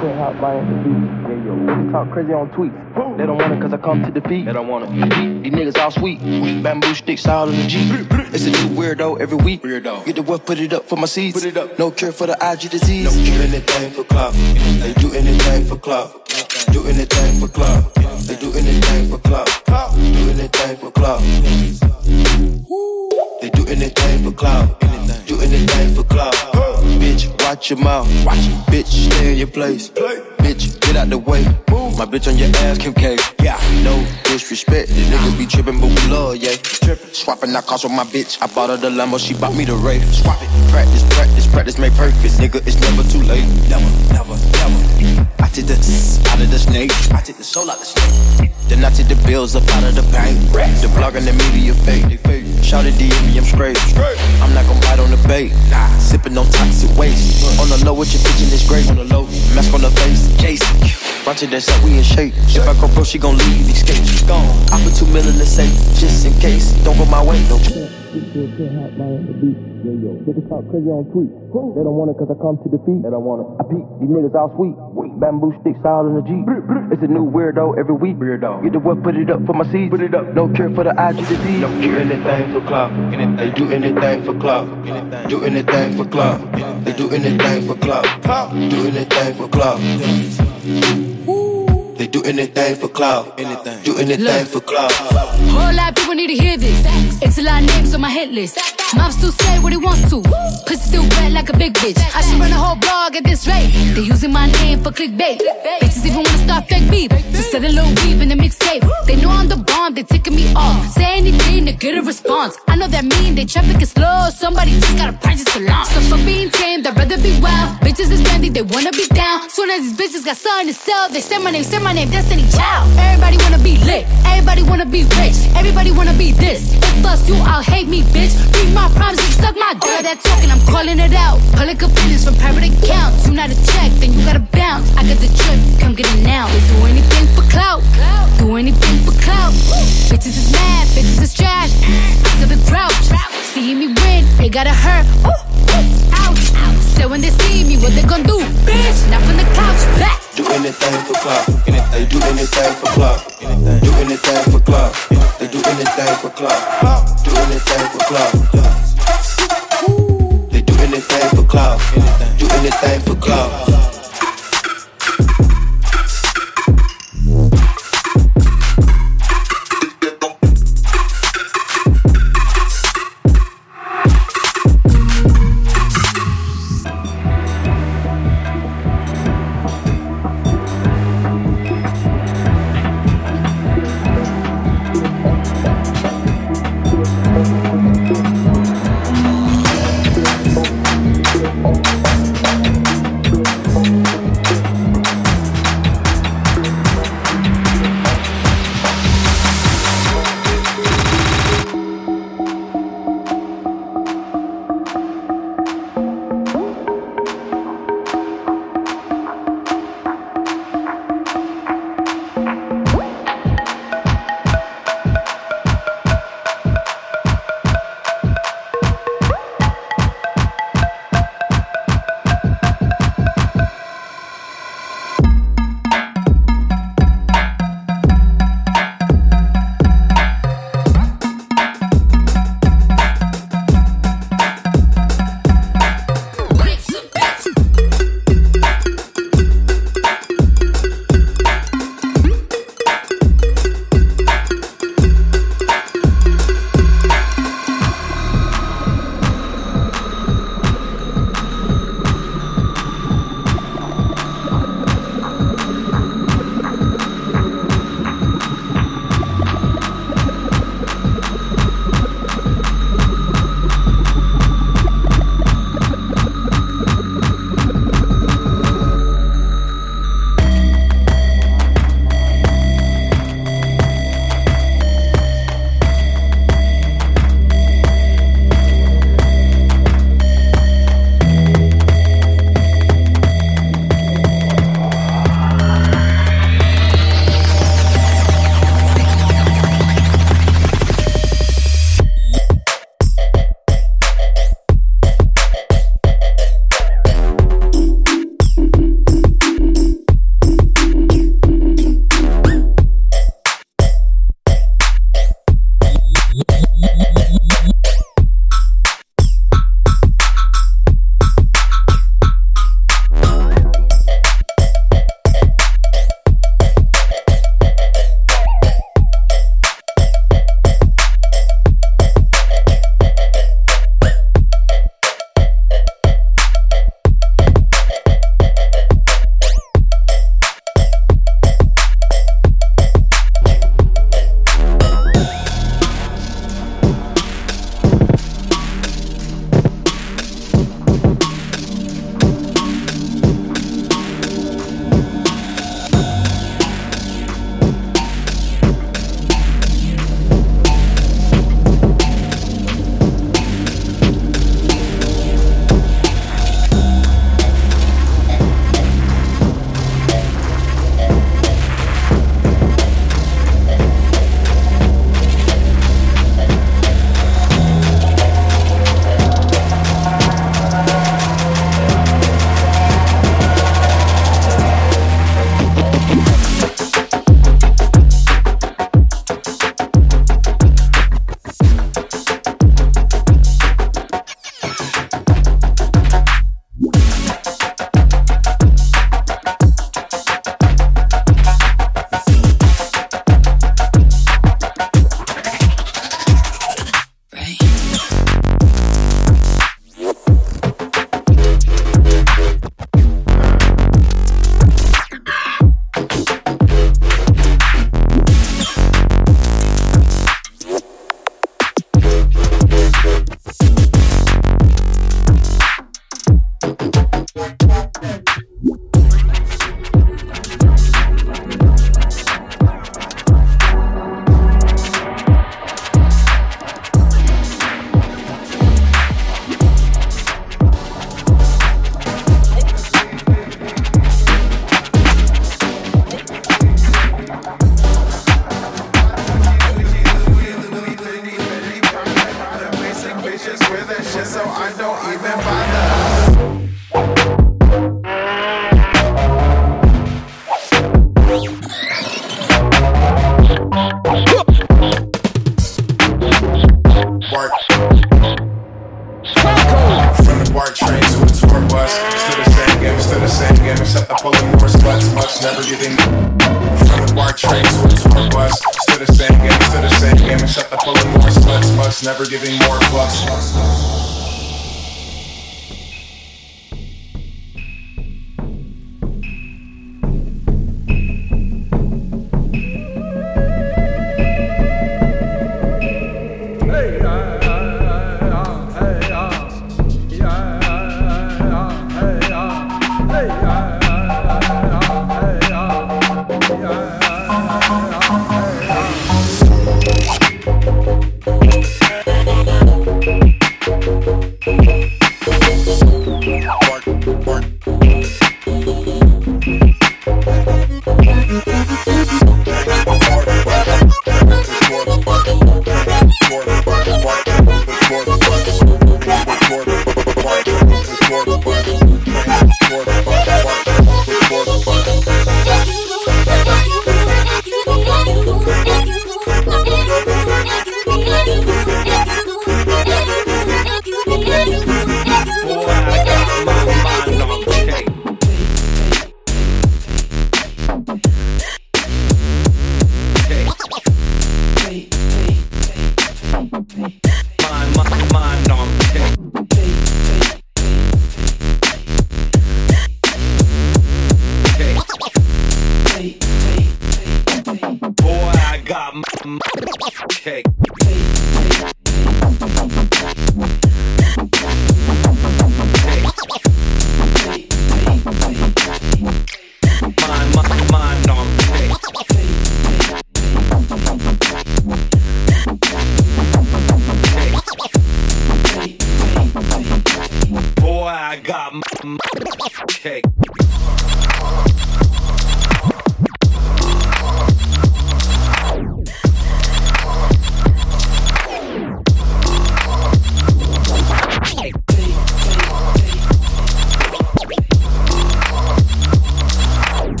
Quit hot buying the beat. Yeah, yo. Talk crazy on tweets. They don't want it cause I come to defeat. They don't want it. These niggas all sweet. Bamboo sticks all in the Jeep. It's a new weirdo every week. Weirdo. Get the what, put it up for my seeds. Put it up. No cure for the IG disease. No cure anything for clout. They do anything for clout. Do anything for clout. They do anything for clout. They do anything for clout. They do anything for clout. Do anything for clout. Bitch, watch your mouth. Watch Bitch, stay in your place. Play. Bitch, get out the way. Move. My bitch on your ass, Kim K. Yeah, no disrespect. The niggas be trippin', but we love, yeah. Swapping our cars with my bitch. I bought her the Lambo, she bought me the Wraith. Swap it. Practice, practice, practice, make perfect. Nigga, it's never too late. Never, never, never. The out of the snake. I take the soul out the snake. Then I take the bills up out of the bank. The blog and the media fake. Shout it DM me, I'm straight. I'm not gon' bite on the bait. Nah, sipping on toxic waste. On the low, what you pitching is great. On the low, mask on the face. Jason. Bunch of that up, we in shape. If I go pro, she gon' leave, escape. She gone. I put two million in safe, just in case. Don't go my way, no. Niggas talk crazy on tweets. They don't want it cause I come to defeat. They don't want it. I peek, these niggas all sweet. Bamboo sticks all in the Jeep. It's a new weirdo every week. Weirdo. Get the what, put it up for my seeds. Put it up. No cure for the IG disease. No cure anything for clout. They do anything for clout. Do anything for clout. They do anything for clout. Do anything for clout. They do anything for clout. Anything. Do anything Look. for clout. Whole lot of people need to hear this. It's a lot of names on my hit list. Mom still say what he wants to. Pussy still wet like a big bitch. I should run a whole blog at this rate. They using my name for clickbait. Bitches even wanna start fake beef. Just set a little weave in the mixtape. They know I'm the bomb, they ticking me off. Say anything to get a response. I know that mean they traffic is slow. Somebody just gotta practice to launch. So for being tamed, I'd rather be wild. Bitches is trendy, they wanna be down. Soon as these bitches got something to sell, they say my name, say my name, Destiny Child. Everybody wanna be lit, everybody wanna be rich, everybody wanna be this. If us you, I'll hate me, bitch. Read my promise, you suck my dick. All that talking, I'm calling it out. Public opinions from private accounts. You not a check, then you gotta bounce. I got the drip, come get it now. Do anything for clout, do anything for clout. Bitches is mad, bitches is trash. After the grouch, see me win, they gotta hurt. Ooh. So when they see me, what they gon' do? Bitch, not from the couch, back. Do anything for clout. They do anything for clout. Do anything for clout. They do anything for clout. Do anything for clout. They do anything for clout. Do anything for clout.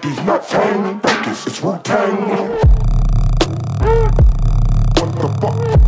Eddie's not failing, focus, it's routine. What the fuck?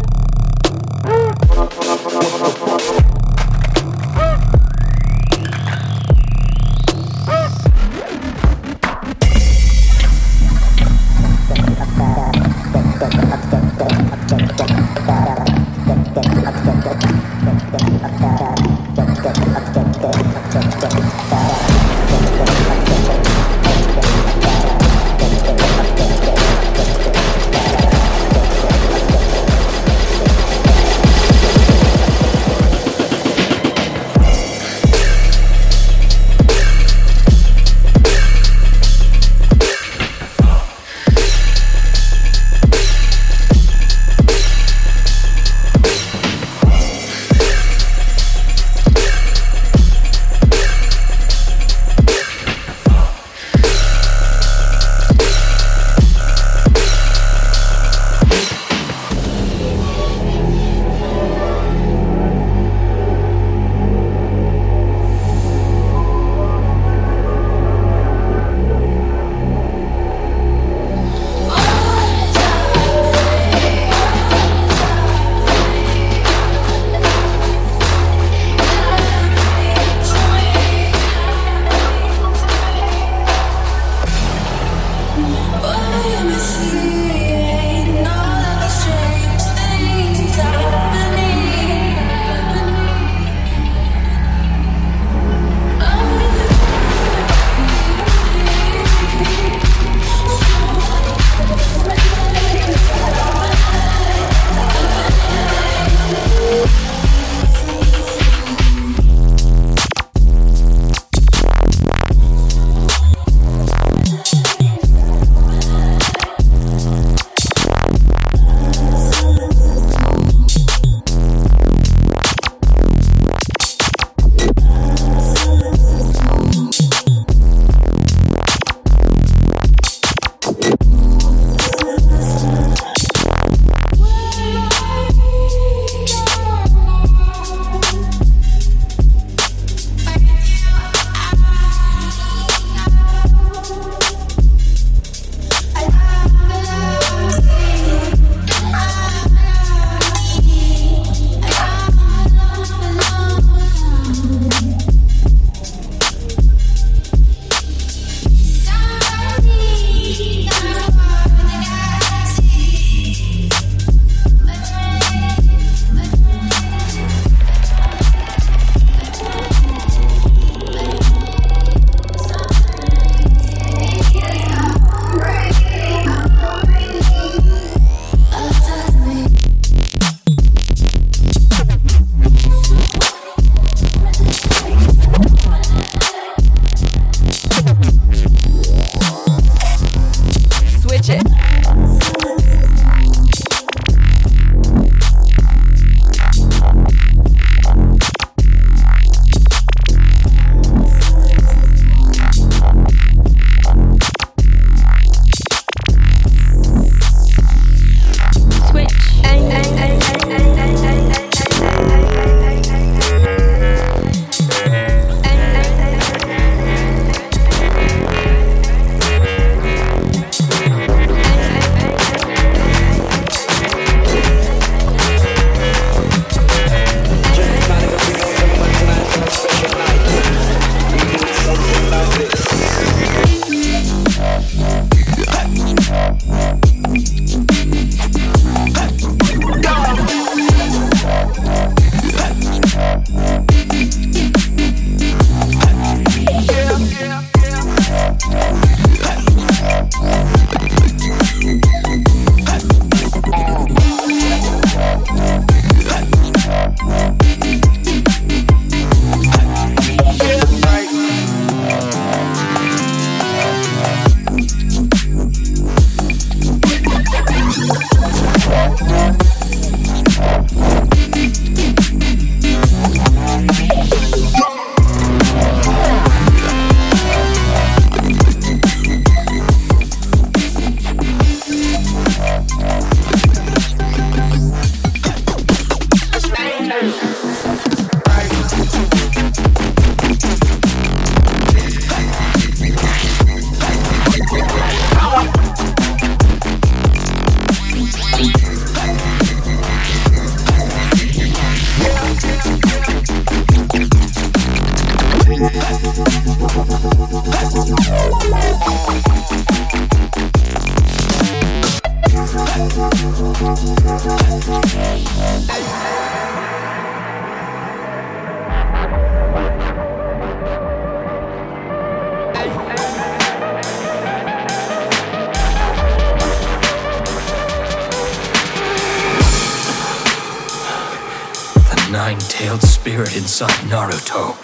Nine-tailed spirit inside Naruto.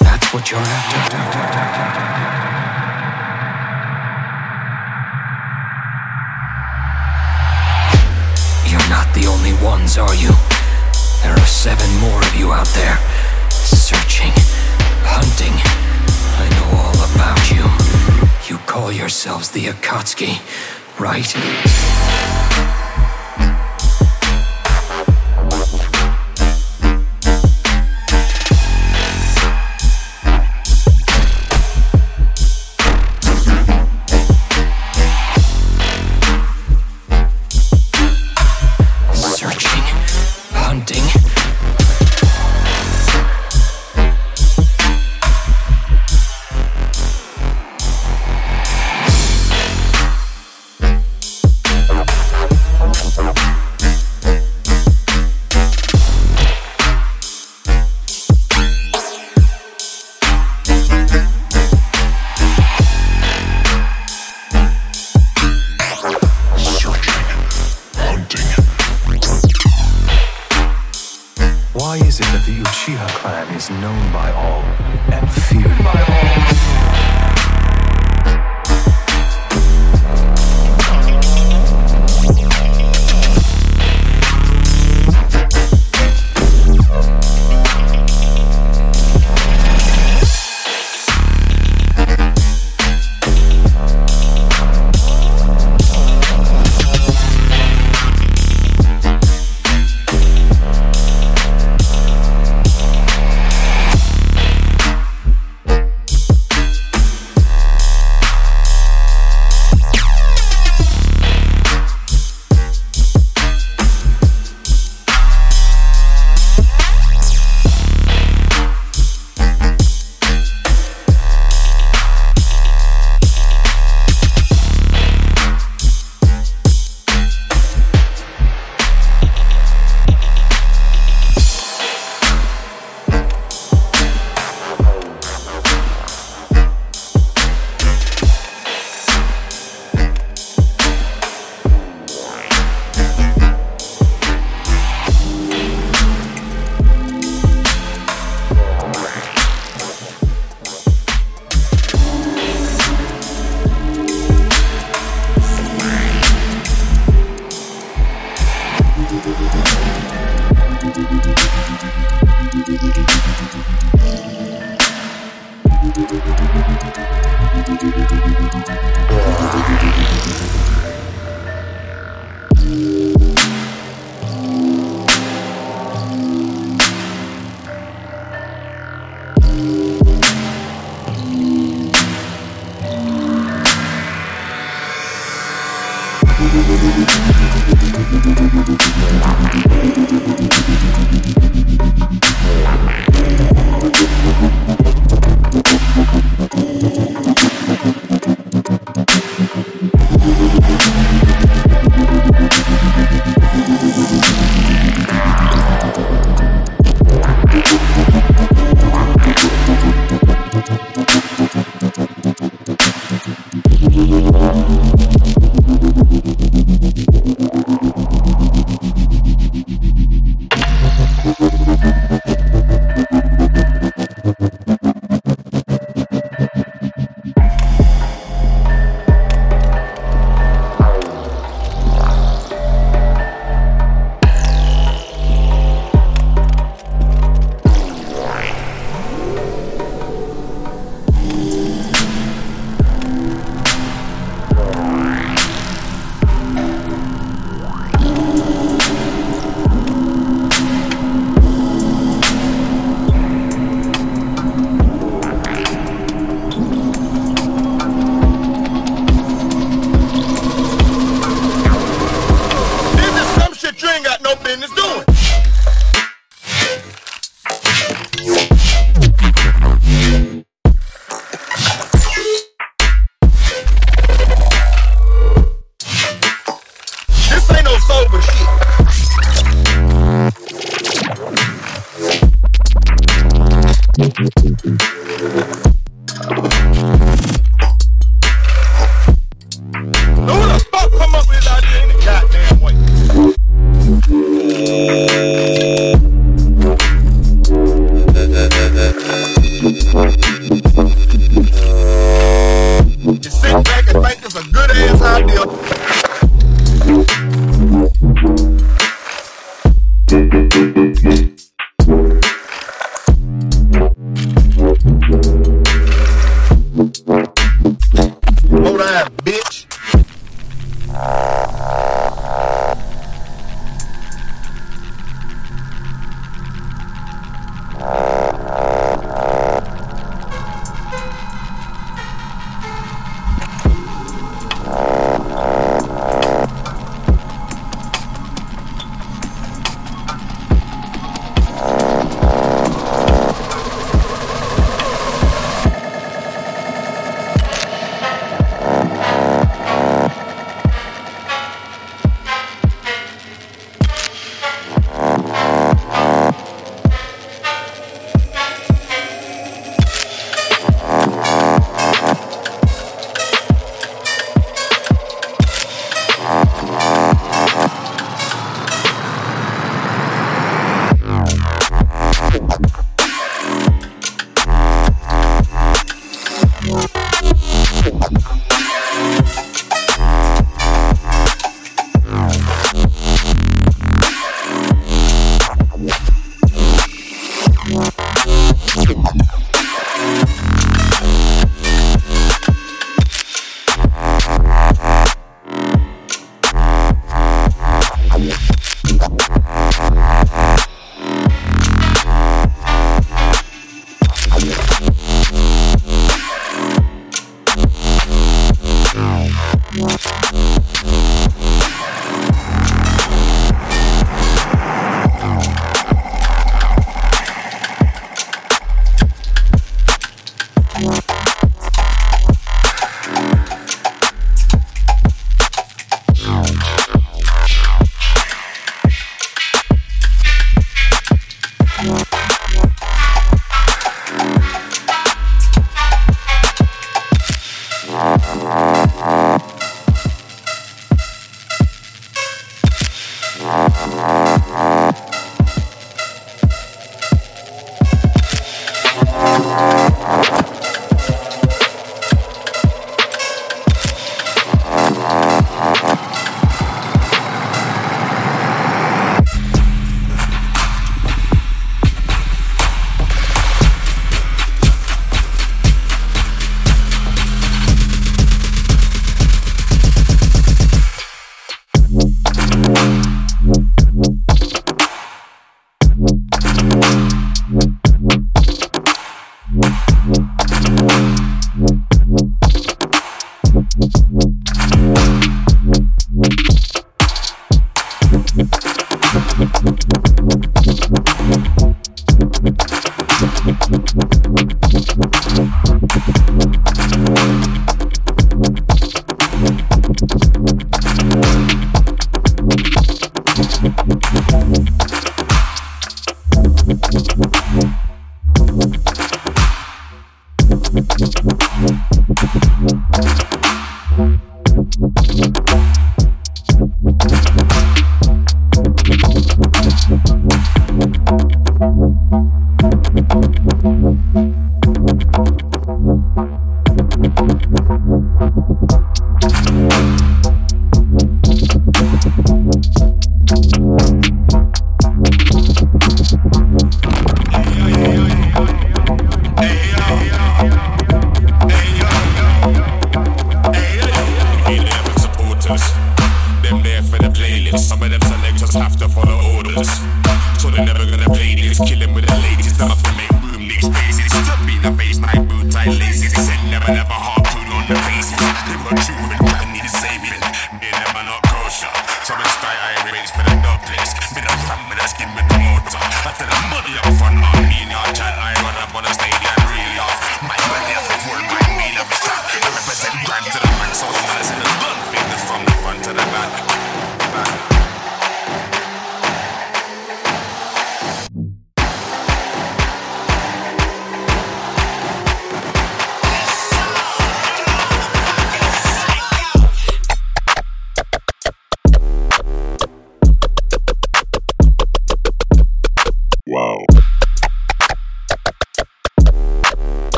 That's what you're after. You're not the only ones, are you? There are seven more of you out there, searching, hunting. I know all about you. You call yourselves the Akatsuki, right?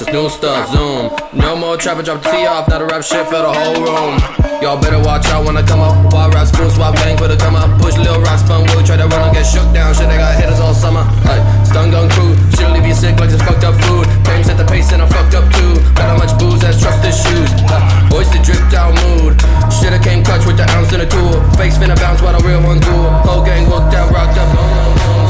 It's new stuff, zoom. No more trap trapper, drop the T off, now the rap shit for the whole room. Y'all better watch out when I come up. Wild rap school, swap gang for the come up. Push little rock spun, will try to run and get shook down. Shit, they got hitters all summer. Like, stun gun crew, shit'll leave you sick like this fucked up food. Fame set the pace and I'm fucked up too. Got how much booze as trust the shoes. Uh, boys the drip down mood. Shoulda came clutch with the ounce and a tool. Fakes finna bounce while the real ones do. Whole gang hooked out, rocked up.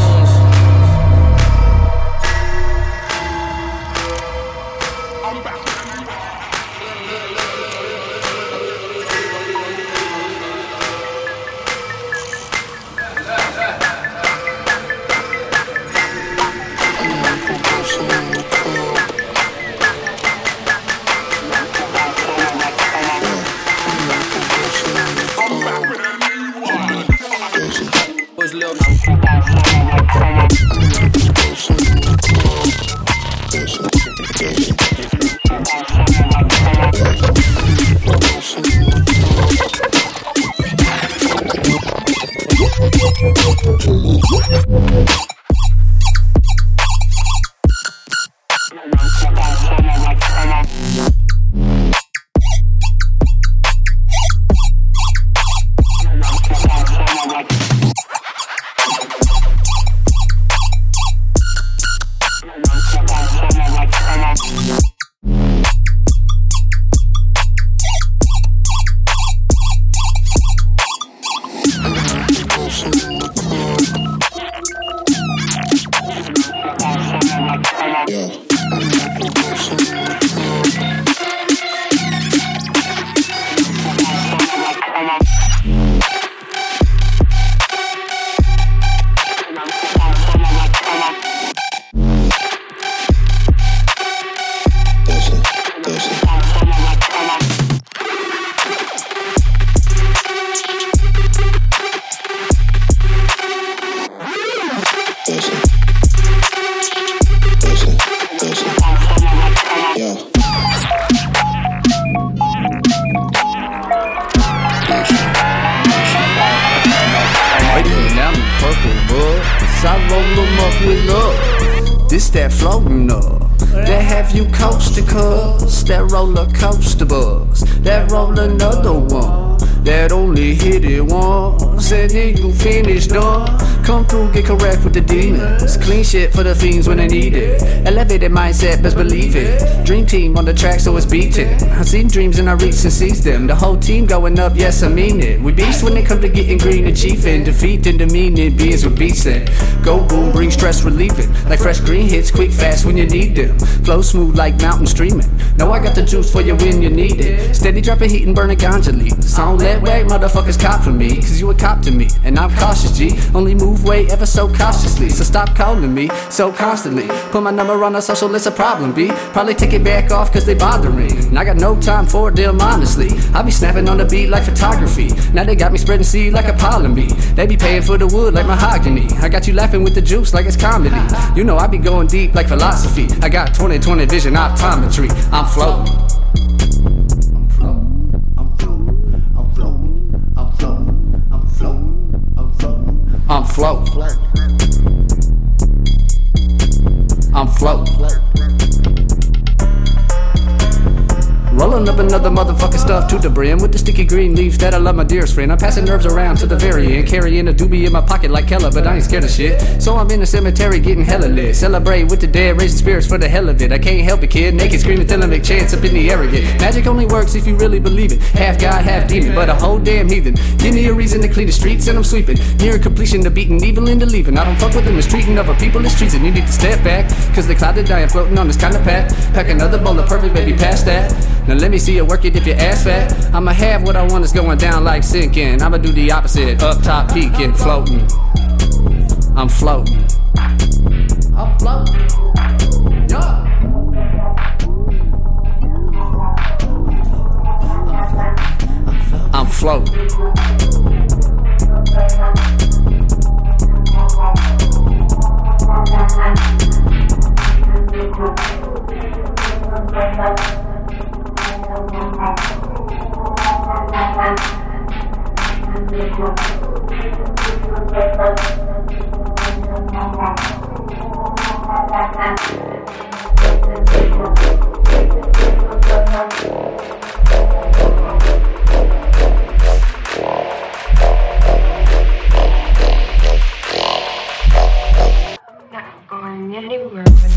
Shit for the fiends when they need it. Elevated mindset, best believe it. Dream team on the track, so it's beating. I've seen dreams and I reach and seize them. The whole team going up, yes, I mean it. We beast when it come to getting green, and achieving. Defeat and demeaning beings with beats in. Go boom, bring stress relieving. Like fresh green hits, quick, fast when you need them. Flow smooth like mountain streaming. Know I got the juice for you when you need it. Steady dropping heat and burning ganja leaf. Sound that way, motherfuckers cop for me. Cause you a cop to me, and I'm cautious, G. Only move way ever so cautiously. So stop calling me so constantly. Put my number on a social, it's a problem, B. Probably take it back off cause they bother me. And I got no time for damn honestly. I be snapping on the beat like photography. Now they got me spreading seed like a pollen bee. They be paying for the wood like mahogany. I got you laughing with the juice like it's comedy. You know I be going deep like philosophy. I got 20/20 vision optometry. I'm floating. I'm floating. I'm floating. I'm floating. I'm floating. I'm floating. I'm floating. I'm floating. Up another motherfucking stuff to the brim with the sticky green leaves that I love my dearest friend. I'm passing nerves around to the very end, carrying a doobie in my pocket like Keller, but I ain't scared of shit. So I'm in the cemetery getting hella lit. Celebrate with the dead, raising spirits for the hell of it. I can't help it, kid. Naked screaming till I make chance up in the arrogant. Magic only works if you really believe it. Half God, half demon, but a whole damn heathen. Give me a reason to clean the streets and I'm sweeping. Near completion, the beating evil into leaving. I don't fuck with them, mistreating other people is treason. You need to step back, cause the cloud that dying floating on this kind of path. Pack another bowl of perfect, baby, past that. Now let me see you work it if your ass fat. I'ma have what I want is going down like sinking. I'ma do the opposite, up top peaking, floating. I'm floating. I'm floating. Yeah. I'm floating. not going anywhere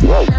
Whoa.